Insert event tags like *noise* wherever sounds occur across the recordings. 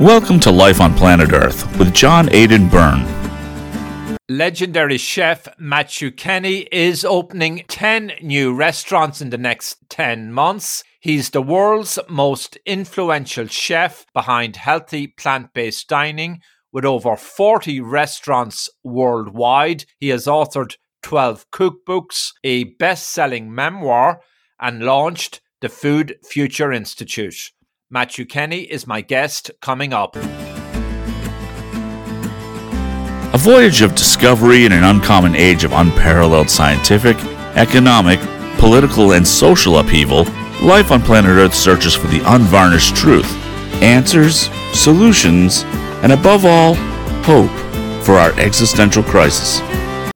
Welcome to Life on Planet Earth with John Aidan Byrne. Legendary chef Matthew Kenney is opening 10 new restaurants in the next 10 months. He's the world's most influential chef behind healthy plant based dining with over 40 restaurants worldwide. He has authored 12 cookbooks, a best selling memoir, and launched the Food Future Institute. Matthew Kenney is my guest coming up. A voyage of discovery in an uncommon age of unparalleled scientific, economic, political, and social upheaval, life on planet Earth searches for the unvarnished truth, answers, solutions, and above all, hope for our existential crisis.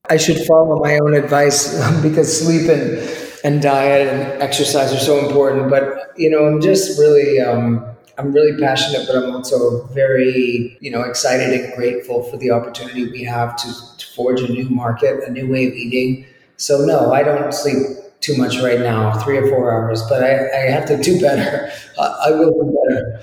I should follow my own advice *laughs* because sleep and and diet and exercise are so important. But you know, I'm just really, um, I'm really passionate, but I'm also very, you know, excited and grateful for the opportunity we have to, to forge a new market, a new way of eating. So no, I don't sleep too much right now, three or four hours, but I, I have to do better. *laughs* I will do better.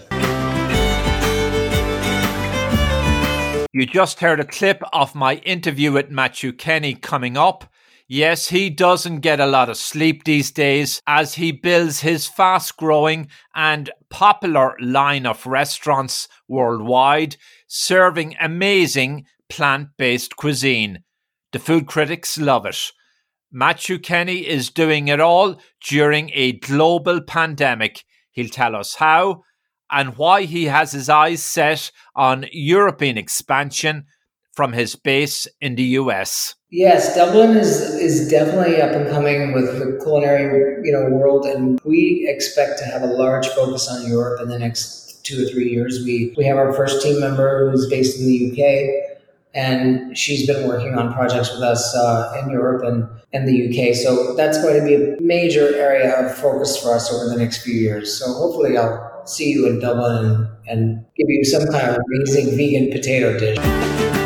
You just heard a clip of my interview with Matthew Kenney coming up. Yes, he doesn't get a lot of sleep these days as he builds his fast growing and popular line of restaurants worldwide, serving amazing plant based cuisine. The food critics love it. Matthew Kenney is doing it all during a global pandemic. He'll tell us how and why he has his eyes set on European expansion from his base in the US. Yes, Dublin is is definitely up and coming with the culinary you know world, and we expect to have a large focus on Europe in the next two or three years. We we have our first team member who's based in the UK, and she's been working on projects with us uh, in Europe and and the UK. So that's going to be a major area of focus for us over the next few years. So hopefully, I'll see you in Dublin and, and give you some kind of amazing vegan potato dish.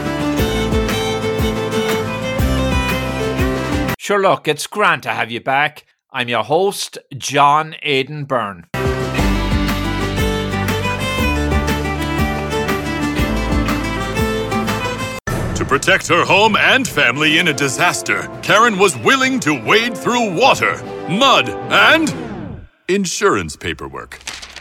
Sure, look, it's grand to have you back. I'm your host, John Aidan Byrne. To protect her home and family in a disaster, Karen was willing to wade through water, mud, and insurance paperwork.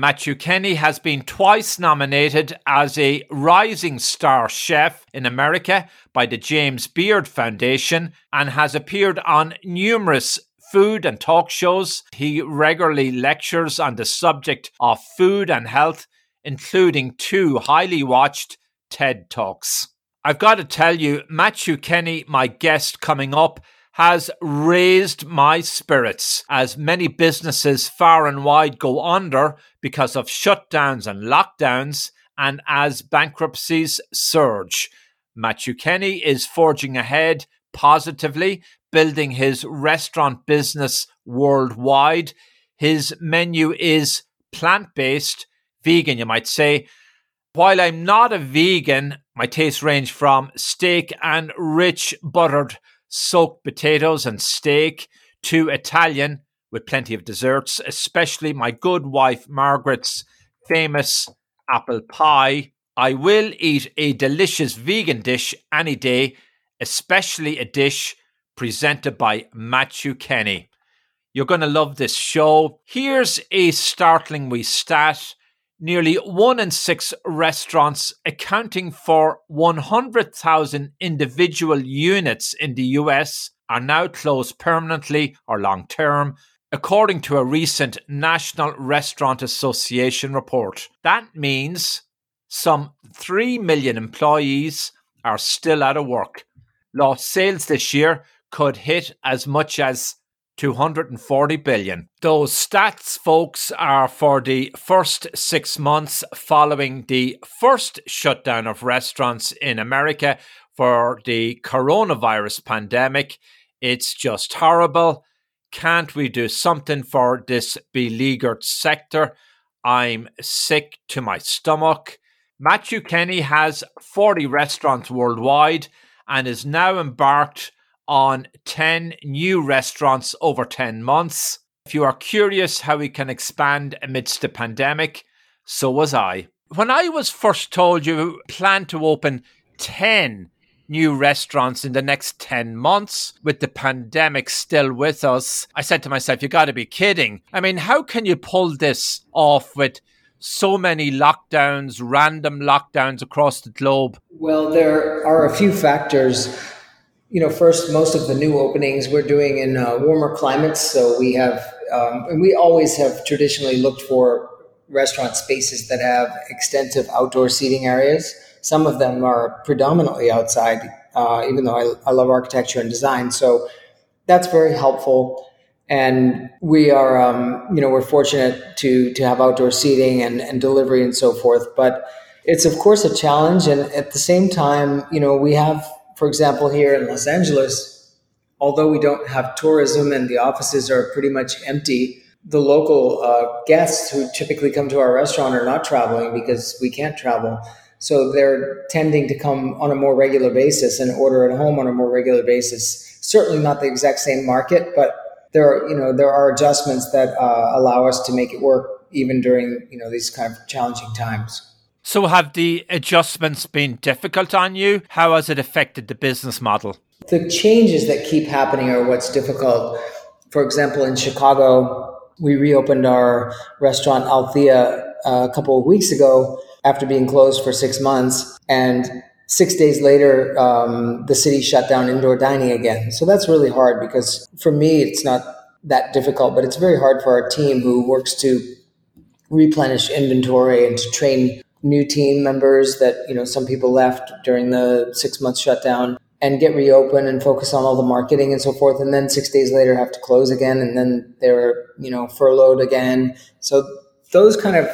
Matthew Kenney has been twice nominated as a Rising Star Chef in America by the James Beard Foundation and has appeared on numerous food and talk shows. He regularly lectures on the subject of food and health, including two highly watched TED Talks. I've got to tell you, Matthew Kenney, my guest coming up, has raised my spirits as many businesses far and wide go under because of shutdowns and lockdowns and as bankruptcies surge. Matthew Kenney is forging ahead positively, building his restaurant business worldwide. His menu is plant based, vegan, you might say. While I'm not a vegan, my tastes range from steak and rich buttered soaked potatoes and steak to Italian with plenty of desserts, especially my good wife Margaret's famous apple pie. I will eat a delicious vegan dish any day, especially a dish presented by Matthew Kenney. You're going to love this show. Here's a startling wee stat. Nearly one in six restaurants, accounting for 100,000 individual units in the US, are now closed permanently or long term, according to a recent National Restaurant Association report. That means some 3 million employees are still out of work. Lost sales this year could hit as much as 240 billion. Those stats, folks, are for the first six months following the first shutdown of restaurants in America for the coronavirus pandemic. It's just horrible. Can't we do something for this beleaguered sector? I'm sick to my stomach. Matthew Kenney has 40 restaurants worldwide and is now embarked on 10 new restaurants over 10 months. If you are curious how we can expand amidst the pandemic, so was I. When I was first told you plan to open 10 new restaurants in the next 10 months with the pandemic still with us, I said to myself, you got to be kidding. I mean, how can you pull this off with so many lockdowns, random lockdowns across the globe? Well, there are a few factors. You know, first, most of the new openings we're doing in uh, warmer climates. So we have, um, and we always have traditionally looked for restaurant spaces that have extensive outdoor seating areas. Some of them are predominantly outside, uh, even though I, I love architecture and design. So that's very helpful. And we are, um, you know, we're fortunate to to have outdoor seating and, and delivery and so forth. But it's of course a challenge, and at the same time, you know, we have, for example, here in Los Angeles, although we don't have tourism and the offices are pretty much empty, the local uh, guests who typically come to our restaurant are not traveling because we can't travel. So they're tending to come on a more regular basis and order at home on a more regular basis. Certainly not the exact same market, but there are, you know, there are adjustments that uh, allow us to make it work even during, you know, these kind of challenging times. So have the adjustments been difficult on you? How has it affected the business model? The changes that keep happening are what's difficult. For example, in Chicago, we reopened our restaurant Althea uh, a couple of weeks ago after being closed for six months. And six days later, um, the city shut down indoor dining again. So that's really hard because for me, it's not that difficult, but it's very hard for our team who works to replenish inventory and to train new team members that, you know, some people left during the six month shutdown and get reopened and focus on all the marketing and so forth. And then six days later have to close again. And then they're, you know, furloughed again. So those kind of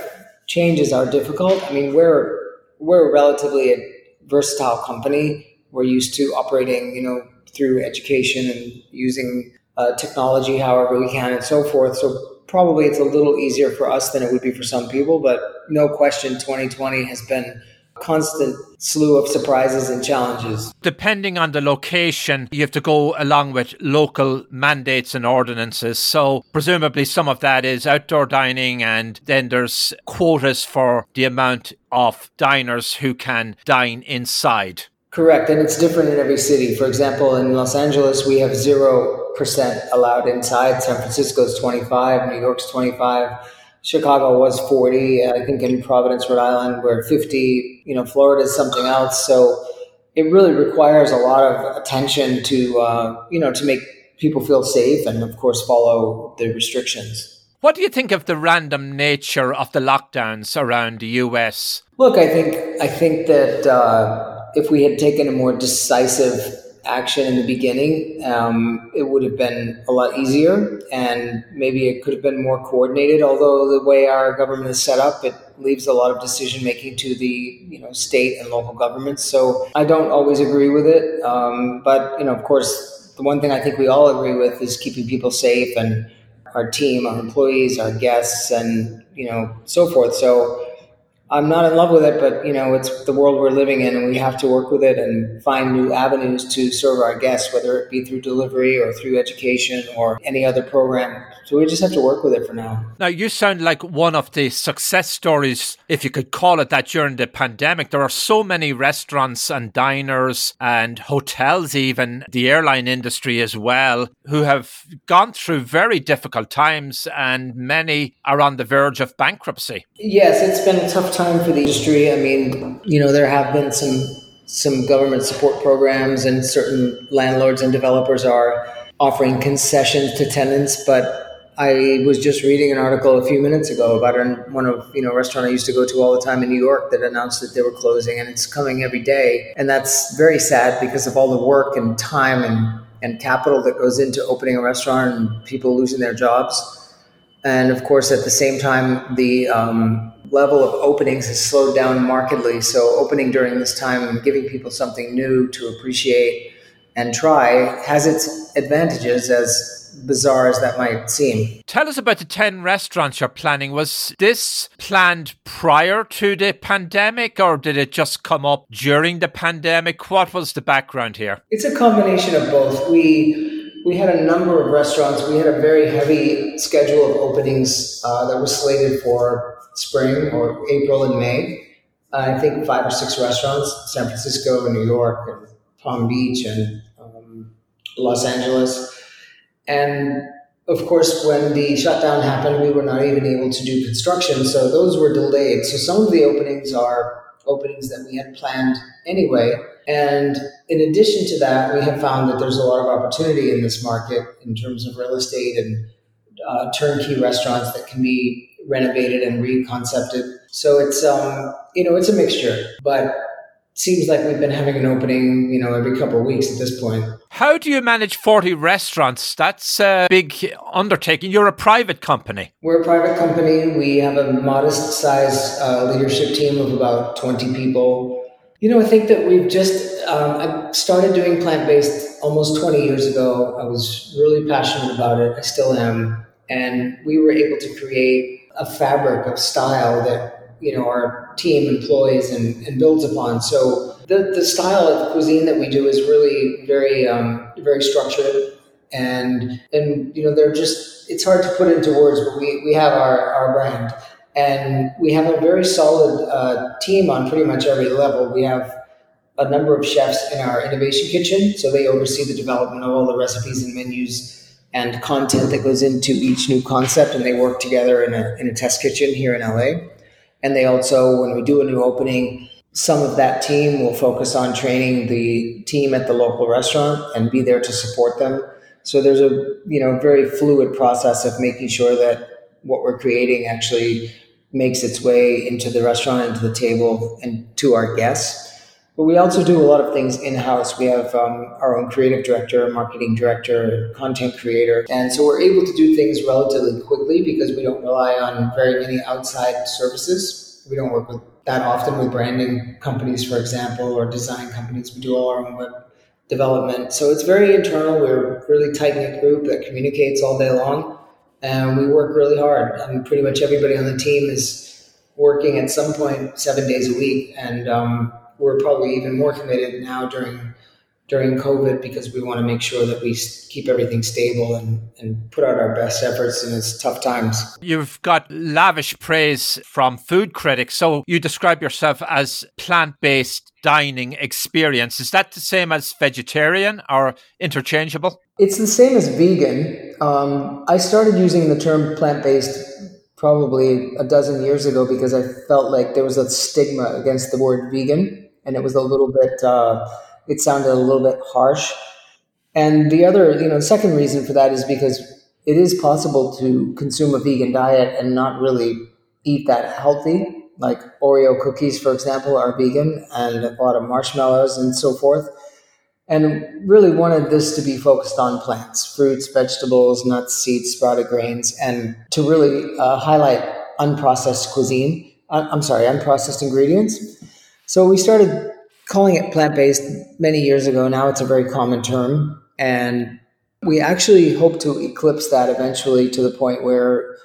changes are difficult. I mean, we're we're a relatively a versatile company. We're used to operating, you know, through education and using uh, technology however we can and so forth. So probably it's a little easier for us than it would be for some people. But no question, 2020 has been a constant slew of surprises and challenges. Depending on the location, you have to go along with local mandates and ordinances. So, presumably, some of that is outdoor dining, and then there's quotas for the amount of diners who can dine inside. Correct. And it's different in every city. For example, in Los Angeles, we have 0% allowed inside. San Francisco is 25, New York's 25. Chicago was 40. I think in Providence, Rhode Island, we're 50. You know, Florida is something else. So it really requires a lot of attention to, uh, you know, to make people feel safe and, of course, follow the restrictions. What do you think of the random nature of the lockdowns around the US? Look, I think I think that uh, if we had taken a more decisive action in the beginning, um, it would have been a lot easier and maybe it could have been more coordinated. Although the way our government is set up, it leaves a lot of decision making to the you know state and local governments. So I don't always agree with it, um, but you know, of course, the one thing I think we all agree with is keeping people safe and our team, our employees, our guests, and you know so forth. So I'm not in love with it, but you know, it's the world we're living in, and we have to work with it and find new avenues to serve our guests, whether it be through delivery or through education or any other program. So we just have to work with it for now. Now, you sound like one of the success stories, if you could call it that, during the pandemic. There are so many restaurants and diners and hotels, even the airline industry as well, who have gone through very difficult times, and many are on the verge of bankruptcy. Yes, it's been a tough time for the industry. I mean, you know, there have been some some government support programs, and certain landlords and developers are offering concessions to tenants, but I was just reading an article a few minutes ago about one of you know restaurant I used to go to all the time in New York that announced that they were closing, and it's coming every day, and that's very sad because of all the work and time and and capital that goes into opening a restaurant and people losing their jobs, and of course at the same time the um, level of openings has slowed down markedly. So opening during this time and giving people something new to appreciate and try has its advantages as bizarre as that might seem. Tell us about the 10 restaurants you're planning. Was this planned prior to the pandemic or did it just come up during the pandemic? What was the background here? It's a combination of both. We we had a number of restaurants. We had a very heavy schedule of openings uh, that was slated for spring or April and May. Uh, I think five or six restaurants: San Francisco, and New York, and Palm Beach, and Los Angeles. And of course, when the shutdown happened, we were not even able to do construction, so those were delayed. So some of the openings are openings that we had planned anyway. And in addition to that, we have found that there's a lot of opportunity in this market in terms of real estate and uh, turnkey restaurants that can be renovated and reconcepted. So it's um, you know it's a mixture, but seems like we've been having an opening, you know, every couple of weeks at this point. How do you manage 40 restaurants? That's a big undertaking. You're a private company. We're a private company. We have a modest size uh, leadership team of about 20 people. You know, I think that we've just, um, I started doing plant based almost 20 years ago. I was really passionate about it. I still am. And we were able to create a fabric of style that you know our team employs and, and builds upon. So the the style of cuisine that we do is really very um, very structured and and you know they're just it's hard to put into words, but we we have our our brand and we have a very solid uh, team on pretty much every level. We have a number of chefs in our innovation kitchen, so they oversee the development of all the recipes and menus and content that goes into each new concept, and they work together in a, in a test kitchen here in LA. And they also, when we do a new opening, some of that team will focus on training the team at the local restaurant and be there to support them. So there's a you know very fluid process of making sure that what we're creating actually makes its way into the restaurant, into the table, and to our guests. But we also do a lot of things in house. We have um, our own creative director, marketing director, content creator. And so we're able to do things relatively quickly because we don't rely on very many outside services. We don't work with that often with branding companies, for example, or design companies. We do all our own web development. So it's very internal. We're a really tight knit group that communicates all day long. And we work really hard. I mean, pretty much everybody on the team is working at some point seven days a week. And, um, we're probably even more committed now during during COVID because we want to make sure that we keep everything stable and, and put out our best efforts in these tough times. You've got lavish praise from food critics. So you describe yourself as plant based dining experience. Is that the same as vegetarian or interchangeable? It's the same as vegan. Um, I started using the term plant based probably a dozen years ago because I felt like there was a stigma against the word vegan and it was a little bit uh, it sounded a little bit harsh. And the other you know second reason for that is because it is possible to consume a vegan diet and not really eat that healthy. Like oreo cookies for example are vegan and a lot of marshmallows and so forth. And really wanted this to be focused on plants fruits vegetables nuts seeds sprouted grains and to really uh, highlight unprocessed cuisine uh, i'm sorry unprocessed ingredients so we started calling it plant based many years ago. Now it's a very common term. And we actually hope to eclipse that eventually to the point where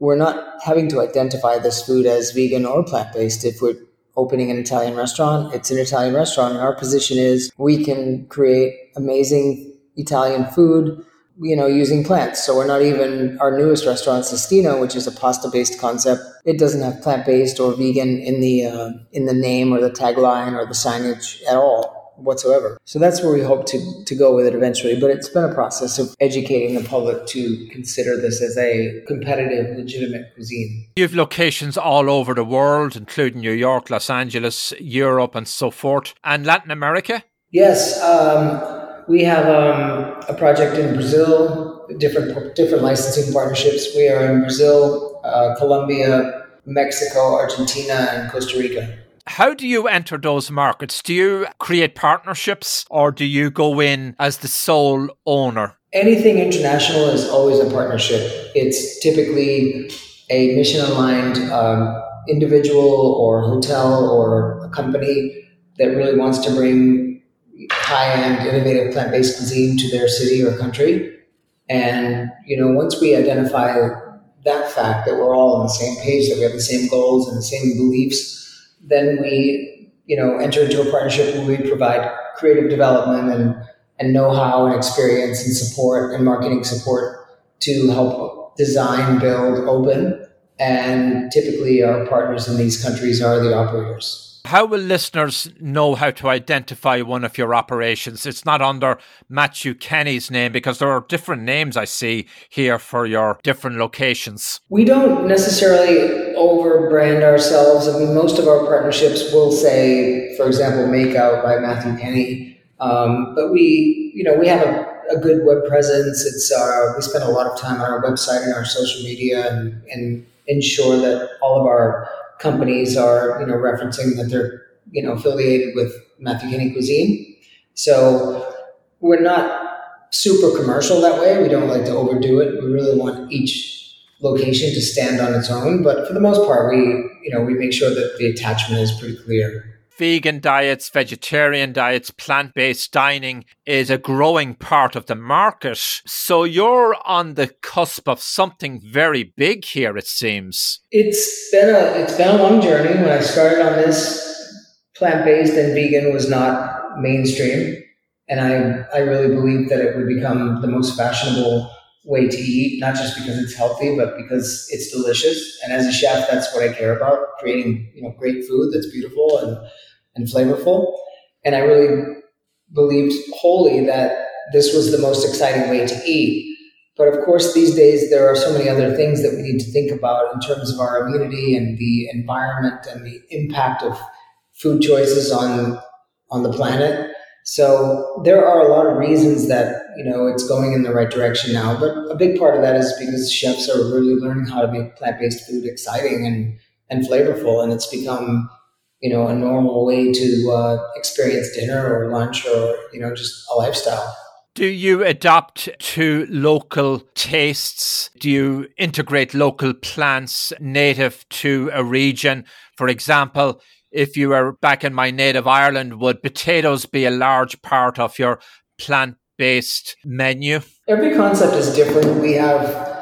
we're not having to identify this food as vegan or plant based. If we're opening an Italian restaurant, it's an Italian restaurant. And our position is we can create amazing Italian food you know, using plants. So we're not even our newest restaurant, Sestina, which is a pasta-based concept. It doesn't have plant-based or vegan in the uh, in the name or the tagline or the signage at all whatsoever. So that's where we hope to to go with it eventually. But it's been a process of educating the public to consider this as a competitive, legitimate cuisine. You have locations all over the world, including New York, Los Angeles, Europe, and so forth, and Latin America. Yes. Um, we have um, a project in Brazil, different different licensing partnerships. We are in Brazil, uh, Colombia, Mexico, Argentina, and Costa Rica. How do you enter those markets? Do you create partnerships or do you go in as the sole owner? Anything international is always a partnership. It's typically a mission aligned um, individual or hotel or a company that really wants to bring high-end innovative plant-based cuisine to their city or country. And you know once we identify that fact that we're all on the same page that we have the same goals and the same beliefs then we you know enter into a partnership where we provide creative development and and know-how and experience and support and marketing support to help design build open and typically our partners in these countries are the operators how will listeners know how to identify one of your operations? It's not under Matthew Kenney's name because there are different names I see here for your different locations. We don't necessarily over brand ourselves. I mean, most of our partnerships will say, for example, Make Out by Matthew Kenney. Um, but we, you know, we have a, a good web presence. It's uh, we spend a lot of time on our website and our social media and, and ensure that all of our companies are you know referencing that they're you know affiliated with Matthew Kenney Cuisine. So we're not super commercial that way. We don't like to overdo it. We really want each location to stand on its own, but for the most part, we you know we make sure that the attachment is pretty clear vegan diets, vegetarian diets, plant based dining is a growing part of the market. So you're on the cusp of something very big here, it seems. It's been a it's been a long journey. When I started on this, plant based and vegan was not mainstream. And I, I really believed that it would become the most fashionable way to eat, not just because it's healthy, but because it's delicious. And as a chef, that's what I care about, creating, you know, great food that's beautiful and and flavorful. And I really believed wholly that this was the most exciting way to eat. But of course, these days there are so many other things that we need to think about in terms of our immunity and the environment and the impact of food choices on on the planet. So there are a lot of reasons that you know it's going in the right direction now. But a big part of that is because chefs are really learning how to make plant based food exciting and and flavorful, and it's become you know, a normal way to uh, experience dinner or lunch or, you know, just a lifestyle. Do you adapt to local tastes? Do you integrate local plants native to a region? For example, if you were back in my native Ireland, would potatoes be a large part of your plant based menu? Every concept is different. We have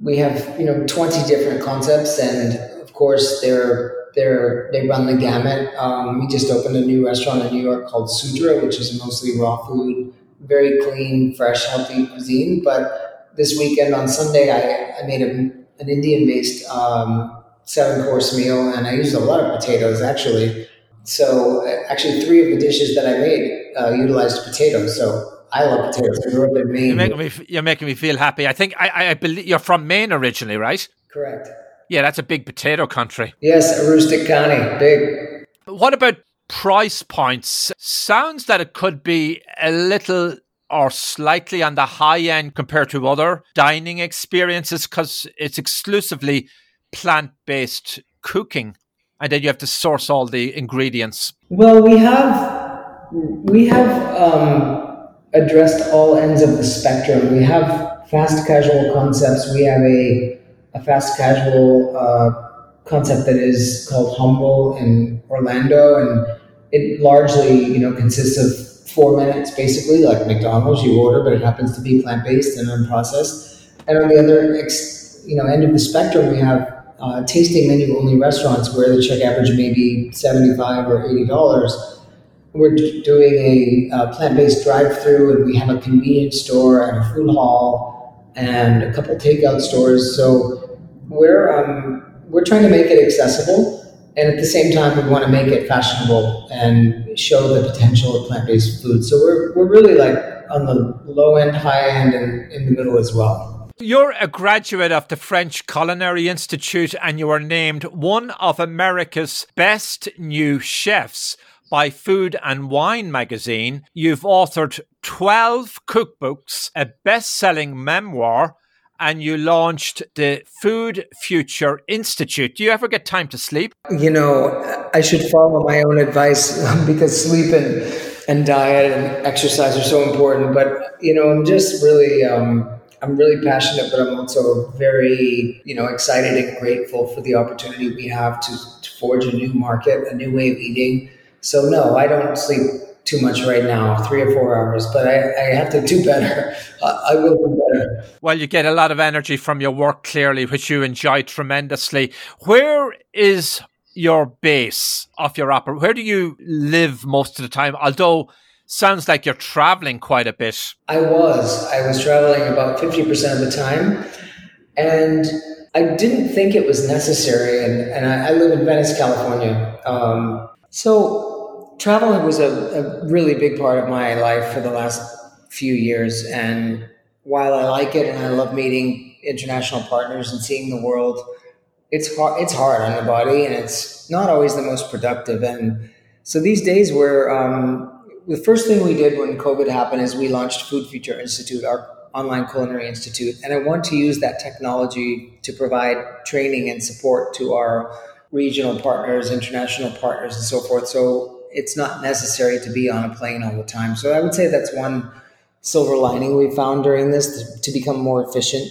we have, you know, 20 different concepts and of course they're they're they run the gamut. Um, we just opened a new restaurant in New York called Sutra which is mostly raw food, very clean, fresh, healthy cuisine. But this weekend on Sunday, I, I made a, an Indian based um, seven course meal, and I used a lot of potatoes actually. So actually, three of the dishes that I made uh, utilized potatoes. So I love potatoes. I grew up in Maine. You're making me, you're making me feel happy. I think I, I believe you're from Maine originally, right? Correct. Yeah, that's a big potato country. Yes, Aroostook County, big. What about price points? Sounds that it could be a little or slightly on the high end compared to other dining experiences because it's exclusively plant based cooking and then you have to source all the ingredients. Well, we have we have um, addressed all ends of the spectrum. We have fast casual concepts. We have a a fast casual uh, concept that is called Humble in Orlando, and it largely you know consists of four minutes basically, like McDonald's. You order, but it happens to be plant based and unprocessed. And on the other ex, you know end of the spectrum, we have uh, tasting menu only restaurants where the check average may be seventy five or eighty dollars. We're doing a uh, plant based drive through, and we have a convenience store and a food hall and a couple takeout stores. So we're um, we're trying to make it accessible, and at the same time, we want to make it fashionable and show the potential of plant based food. So we're we're really like on the low end, high end, and in the middle as well. You're a graduate of the French Culinary Institute and you are named one of America's best new chefs by Food and Wine magazine. You've authored 12 cookbooks, a best selling memoir, and you launched the Food Future Institute. Do you ever get time to sleep? You know, I should follow my own advice *laughs* because sleep and, and diet and exercise are so important. But, you know, I'm just really, um, I'm really passionate, but I'm also very, you know, excited and grateful for the opportunity we have to, to forge a new market, a new way of eating. So no, I don't sleep too much right now, three or four hours, but I, I have to do better. *laughs* I will do better. Well, you get a lot of energy from your work, clearly, which you enjoy tremendously. Where is your base of your opera? Where do you live most of the time? Although sounds like you're traveling quite a bit. I was. I was traveling about 50% of the time. And I didn't think it was necessary. And, and I, I live in Venice, California. Um, so travel was a, a really big part of my life for the last few years. And while I like it and I love meeting international partners and seeing the world, it's hard, it's hard on the body and it's not always the most productive. And so these days where um, the first thing we did when COVID happened is we launched Food Future Institute, our online culinary institute, and I want to use that technology to provide training and support to our regional partners, international partners, and so forth. So it's not necessary to be on a plane all the time. So I would say that's one silver lining we found during this to, to become more efficient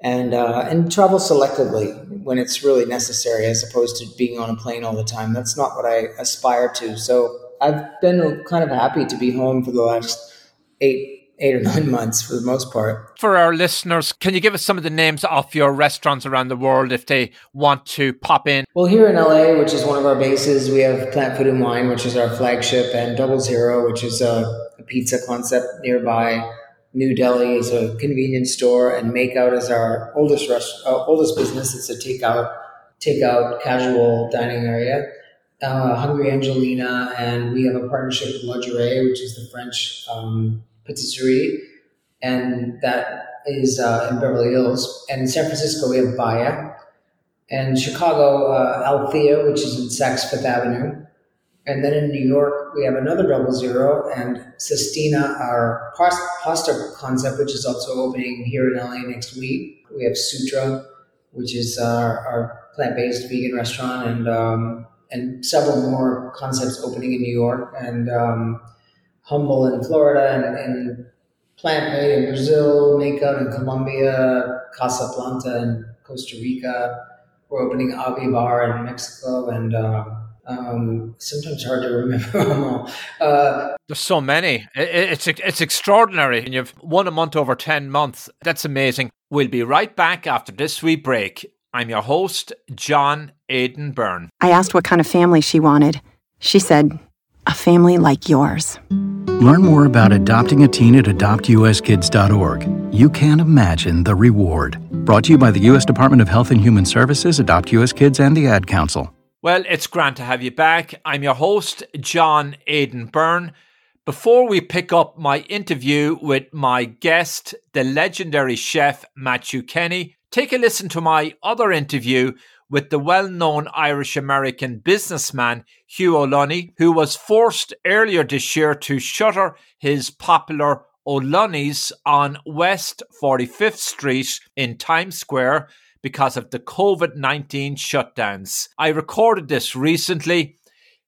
and uh, and travel selectively when it's really necessary, as opposed to being on a plane all the time. That's not what I aspire to. So I've been kind of happy to be home for the last eight eight or nine months for the most part. For our listeners, can you give us some of the names of your restaurants around the world if they want to pop in? Well, here in LA, which is one of our bases, we have Plant Food and Wine, which is our flagship, and Double Zero, which is a, a pizza concept nearby. New Delhi is a convenience store, and Makeout is our oldest rest, uh, oldest business. It's a takeout takeout casual dining area uh, Hungry Angelina, and we have a partnership with Durée, which is the French um, patisserie, and that is uh, in Beverly Hills. And in San Francisco, we have Baia. And Chicago, uh, Althea, which is in Saks Fifth Avenue. And then in New York, we have another Double Zero and Sestina, our pasta concept, which is also opening here in LA next week. We have Sutra, which is our, our plant-based vegan restaurant, and um, and several more concepts opening in New York and um, Humble in Florida and, and Plant Made in Brazil, Makeout in Colombia, Casa Planta in Costa Rica. We're opening Avi Bar in Mexico and uh, um, sometimes hard to remember *laughs* them all. Uh, There's so many. It's it's extraordinary, and you've won a month over ten months. That's amazing. We'll be right back after this wee break. I'm your host, John Aidan Byrne. I asked what kind of family she wanted. She said, a family like yours. Learn more about adopting a teen at adoptuskids.org. You can't imagine the reward. Brought to you by the U.S. Department of Health and Human Services, Adopt U.S. Kids, and the Ad Council. Well, it's grand to have you back. I'm your host, John Aidan Byrne. Before we pick up my interview with my guest, the legendary chef Matthew Kenney, Take a listen to my other interview with the well known Irish American businessman Hugh O'Lunney, who was forced earlier this year to shutter his popular O'Lunney's on West 45th Street in Times Square because of the COVID 19 shutdowns. I recorded this recently.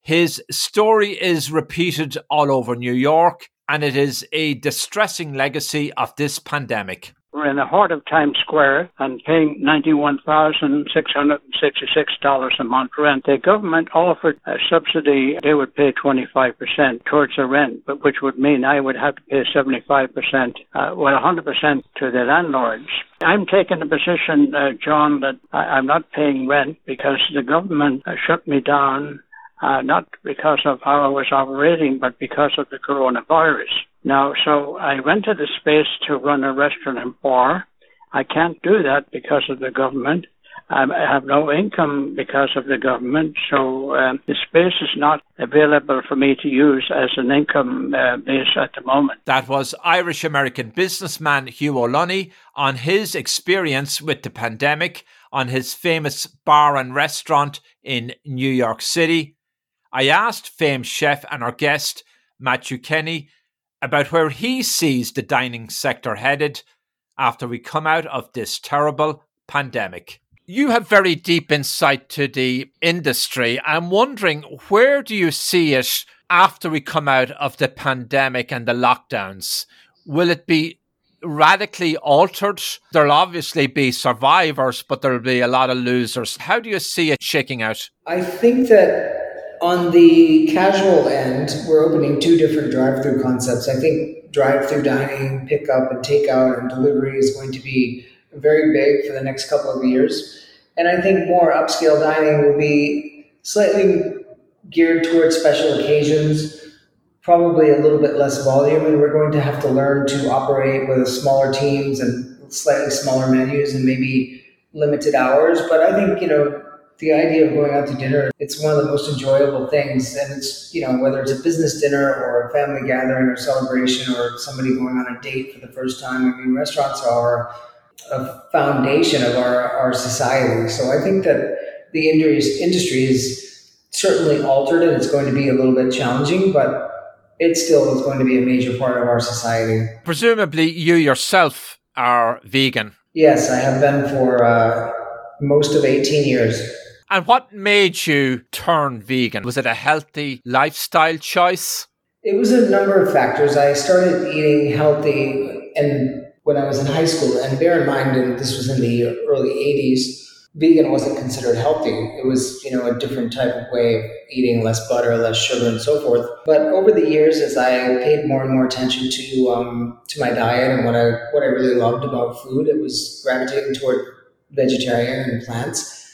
His story is repeated all over New York, and it is a distressing legacy of this pandemic. We're in the heart of Times Square and paying $91,666 a month rent. The government offered a subsidy. They would pay 25% towards the rent, but which would mean I would have to pay 75%, uh, well, 100% to the landlords. I'm taking the position, uh, John, that I, am not paying rent because the government uh, shut me down, uh, not because of how I was operating, but because of the coronavirus. Now, so I rented a space to run a restaurant and bar. I can't do that because of the government. I have no income because of the government, so um, the space is not available for me to use as an income uh, base at the moment. That was Irish American businessman Hugh O'Lunney on his experience with the pandemic on his famous bar and restaurant in New York City. I asked famed chef and our guest, Matthew Kenney, about where he sees the dining sector headed after we come out of this terrible pandemic. You have very deep insight to the industry. I'm wondering where do you see it after we come out of the pandemic and the lockdowns? Will it be radically altered? There'll obviously be survivors, but there'll be a lot of losers. How do you see it shaking out? I think that on the casual end, we're opening two different drive through concepts. I think drive through dining, pickup, and takeout and delivery is going to be very big for the next couple of years. And I think more upscale dining will be slightly geared towards special occasions, probably a little bit less volume, and we're going to have to learn to operate with smaller teams and slightly smaller menus and maybe limited hours. But I think, you know, the idea of going out to dinner, it's one of the most enjoyable things. And it's, you know, whether it's a business dinner or a family gathering or celebration or somebody going on a date for the first time. I mean, restaurants are a foundation of our, our society. So I think that the industry is certainly altered and it's going to be a little bit challenging, but it still is going to be a major part of our society. Presumably, you yourself are vegan. Yes, I have been for uh, most of 18 years. And what made you turn vegan? Was it a healthy lifestyle choice? It was a number of factors. I started eating healthy and when I was in high school. And bear in mind, and this was in the early 80s, vegan wasn't considered healthy. It was, you know, a different type of way of eating, less butter, less sugar, and so forth. But over the years, as I paid more and more attention to um, to my diet and what I what I really loved about food, it was gravitating toward vegetarian and plants.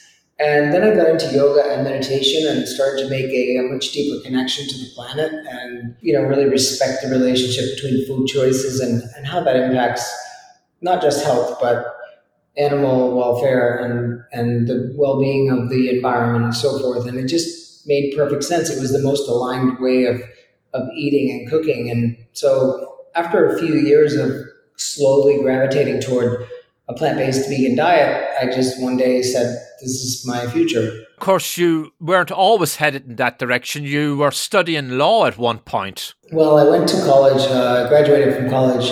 And then I got into yoga and meditation and started to make a, a, much deeper connection to the planet and, you know, really respect the relationship between food choices and, and how that impacts not just health, but animal welfare and, and the well-being of the environment and so forth. And it just made perfect sense. It was the most aligned way of, of eating and cooking. And so after a few years of slowly gravitating toward a plant-based vegan diet, I just one day said, "This is my future." Of course, you weren't always headed in that direction. You were studying law at one point. Well, I went to college, uh, graduated from college,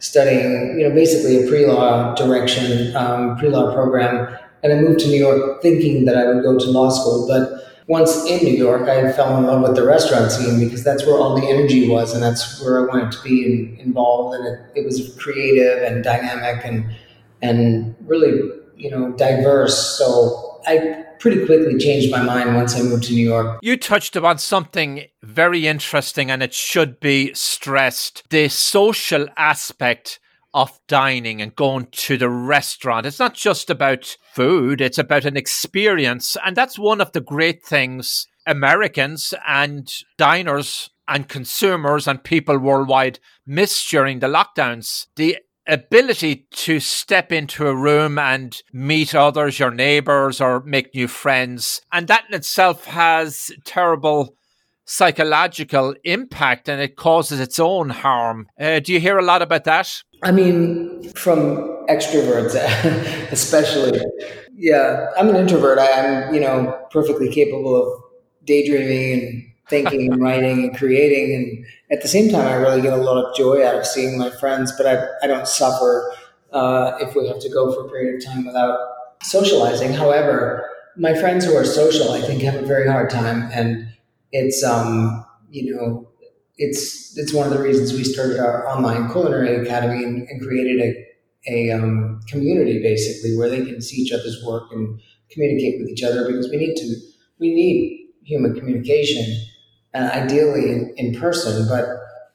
studying, you know, basically a pre-law direction, um, pre-law program, and I moved to New York thinking that I would go to law school, but once in New York, I fell in love with the restaurant scene because that's where all the energy was, and that's where I wanted to be in, involved. And it, it was creative and dynamic and and really, you know, diverse. So I pretty quickly changed my mind once I moved to New York. You touched upon something very interesting, and it should be stressed the social aspect of dining and going to the restaurant. It's not just about food, it's about an experience. And that's one of the great things Americans and diners and consumers and people worldwide miss during the lockdowns. The ability to step into a room and meet others, your neighbors, or make new friends. And that in itself has terrible psychological impact and it causes its own harm. Uh, do you hear a lot about that? I mean, from extroverts, *laughs* especially. Yeah, I'm an introvert. I, am you know, perfectly capable of daydreaming and thinking and *laughs* writing and creating. And at the same time, I really get a lot of joy out of seeing my friends, but I, I don't suffer uh, if we have to go for a period of time without socializing. However, my friends who are social, I think, have a very hard time. And it's, um, you know, it's, it's one of the reasons we started our online culinary academy and, and created a, a um, community basically where they can see each other's work and communicate with each other because we need to, we need human communication uh, ideally in, in person. But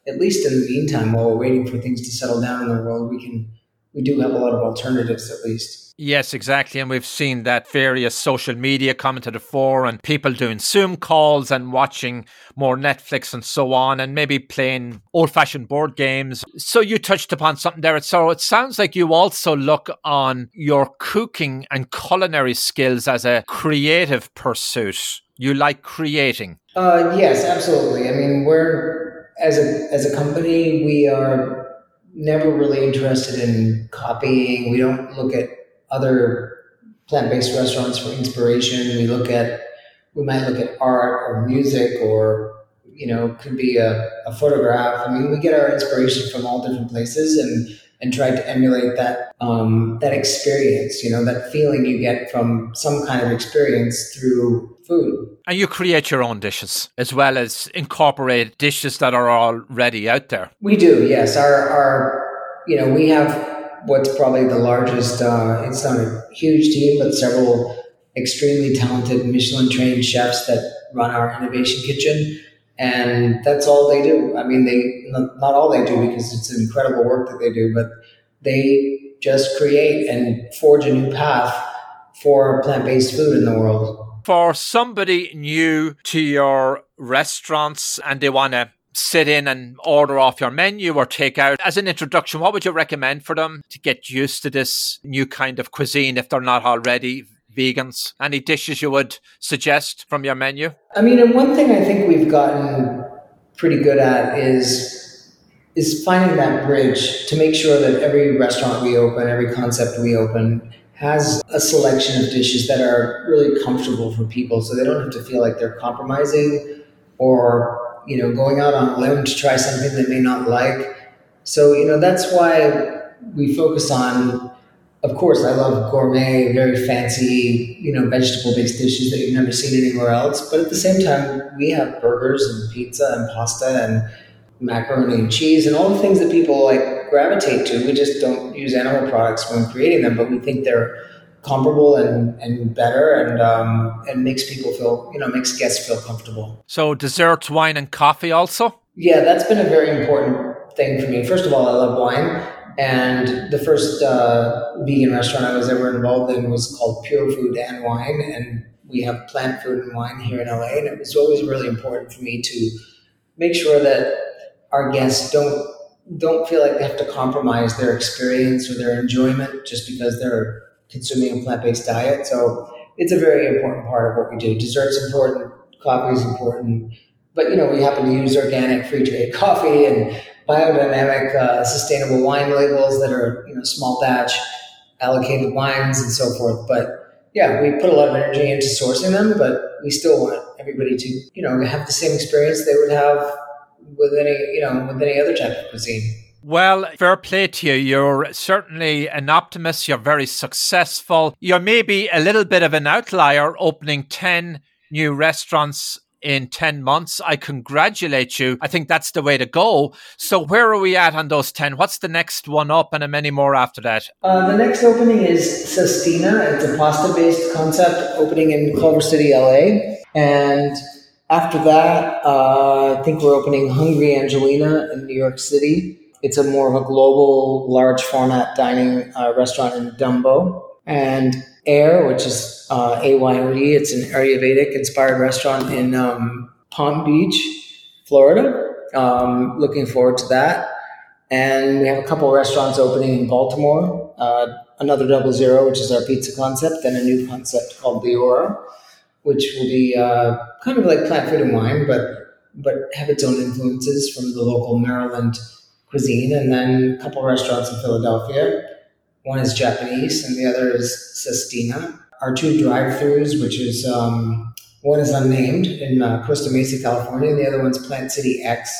at least in the meantime, while we're waiting for things to settle down in the world, we can we do have a lot of alternatives at least. Yes, exactly. And we've seen that various social media come to the fore and people doing Zoom calls and watching more Netflix and so on, and maybe playing old fashioned board games. So you touched upon something there. So it sounds like you also look on your cooking and culinary skills as a creative pursuit. You like creating. Uh, yes, absolutely. I mean, we're as a as a company, we are never really interested in copying. We don't look at other plant based restaurants for inspiration. We look at we might look at art or music or you know could be a, a photograph. I mean, we get our inspiration from all different places and and try to emulate that um, that experience. You know, that feeling you get from some kind of experience through food. And you create your own dishes as well as incorporate dishes that are already out there. We do, yes. Our our you know, we have what's probably the largest, uh, it's not a huge team, but several extremely talented Michelin trained chefs that run our innovation kitchen. And that's all they do. I mean, they, not all they do because it's incredible work that they do, but they just create and forge a new path for plant based food in the world. For somebody new to your restaurants and they want to sit in and order off your menu or take out as an introduction, what would you recommend for them to get used to this new kind of cuisine if they're not already vegans? Any dishes you would suggest from your menu? I mean, and one thing I think we've gotten pretty good at is is finding that bridge to make sure that every restaurant we open, every concept we open has a selection of dishes that are really comfortable for people so they don't have to feel like they're compromising or you know, going out on a limb to try something they may not like. So, you know, that's why we focus on, of course, I love gourmet, very fancy, you know, vegetable based dishes that you've never seen anywhere else. But at the same time, we have burgers and pizza and pasta and macaroni and cheese and all the things that people like gravitate to. We just don't use animal products when creating them, but we think they're comparable and, and better and um, and makes people feel you know makes guests feel comfortable. So desserts, wine, and coffee also. Yeah, that's been a very important thing for me. First of all, I love wine, and the first uh, vegan restaurant I was ever involved in was called Pure Food and Wine, and we have plant food and wine here in LA, and it was always really important for me to make sure that our guests don't don't feel like they have to compromise their experience or their enjoyment just because they're consuming a plant-based diet. So it's a very important part of what we do. Dessert's important, coffee is important, but you know we happen to use organic free trade *laughs* coffee and biodynamic uh, sustainable wine labels that are you know small batch allocated wines and so forth. But yeah, we put a lot of energy into sourcing them, but we still want everybody to you know have the same experience they would have with any you know with any other type of cuisine. Well, fair play to you. You're certainly an optimist. You're very successful. You're maybe a little bit of an outlier opening 10 new restaurants in 10 months. I congratulate you. I think that's the way to go. So, where are we at on those 10? What's the next one up and many more after that? Uh, the next opening is Sestina. It's a pasta based concept opening in Culver City, LA. And after that, uh, I think we're opening Hungry Angelina in New York City. It's a more of a global, large format dining uh, restaurant in Dumbo. And Air, which is uh, A Y O E, it's an Ayurvedic inspired restaurant in um, Palm Beach, Florida. Um, looking forward to that. And we have a couple restaurants opening in Baltimore. Uh, another Double Zero, which is our pizza concept, and a new concept called the Aura, which will be uh, kind of like plant food and wine, but but have its own influences from the local Maryland cuisine, and then a couple restaurants in Philadelphia. One is Japanese, and the other is Sestina. Our two drive-throughs, which is um, one is unnamed in uh, Costa Mesa, California, and the other one's Plant City X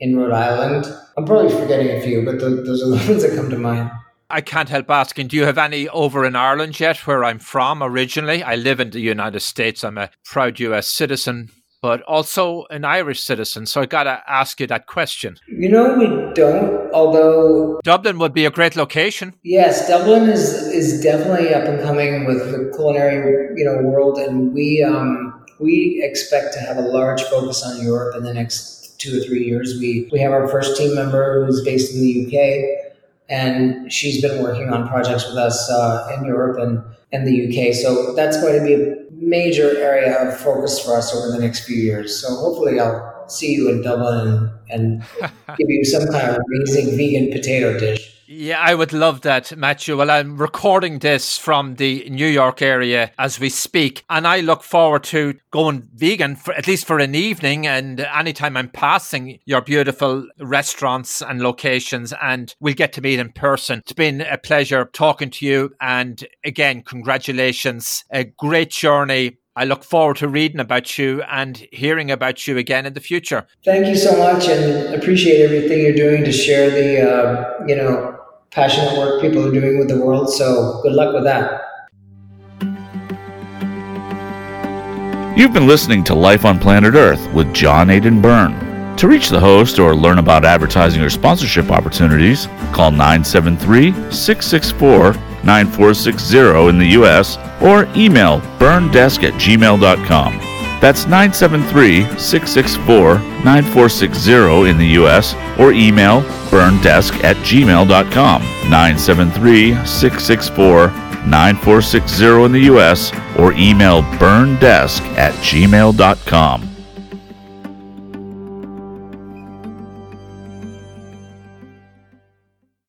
in Rhode Island. I'm probably forgetting a few, but those are the *laughs* ones that come to mind. I can't help asking, do you have any over in Ireland yet, where I'm from originally? I live in the United States. I'm a proud US citizen, but also an Irish citizen. So I got to ask you that question. You know, we don't, although. Dublin would be a great location. Yes, Dublin is, is definitely up and coming with the culinary you know, world. And we, um, we expect to have a large focus on Europe in the next two or three years. We, we have our first team member who's based in the UK, and she's been working on projects with us uh, in Europe and, and the UK. So that's going to be a major area of focus for us over the next few years. So hopefully I'll see you in Dublin and, and *laughs* give you some kind of amazing vegan potato dish. Yeah, I would love that, Matthew. Well, I'm recording this from the New York area as we speak, and I look forward to going vegan for at least for an evening. And anytime I'm passing your beautiful restaurants and locations, and we'll get to meet in person. It's been a pleasure talking to you, and again, congratulations! A great journey I look forward to reading about you and hearing about you again in the future. Thank you so much, and appreciate everything you're doing to share the uh, you know passionate work people are doing with the world. So good luck with that. You've been listening to Life on Planet Earth with John Aidan Byrne. To reach the host or learn about advertising or sponsorship opportunities, call 973 664 9460 in the U.S. or email byrnedesk at gmail.com. That's 973 664 9460 in the U.S. or email byrnedesk at gmail.com. 973 664 9460 in the U.S. or email byrnedesk at gmail.com.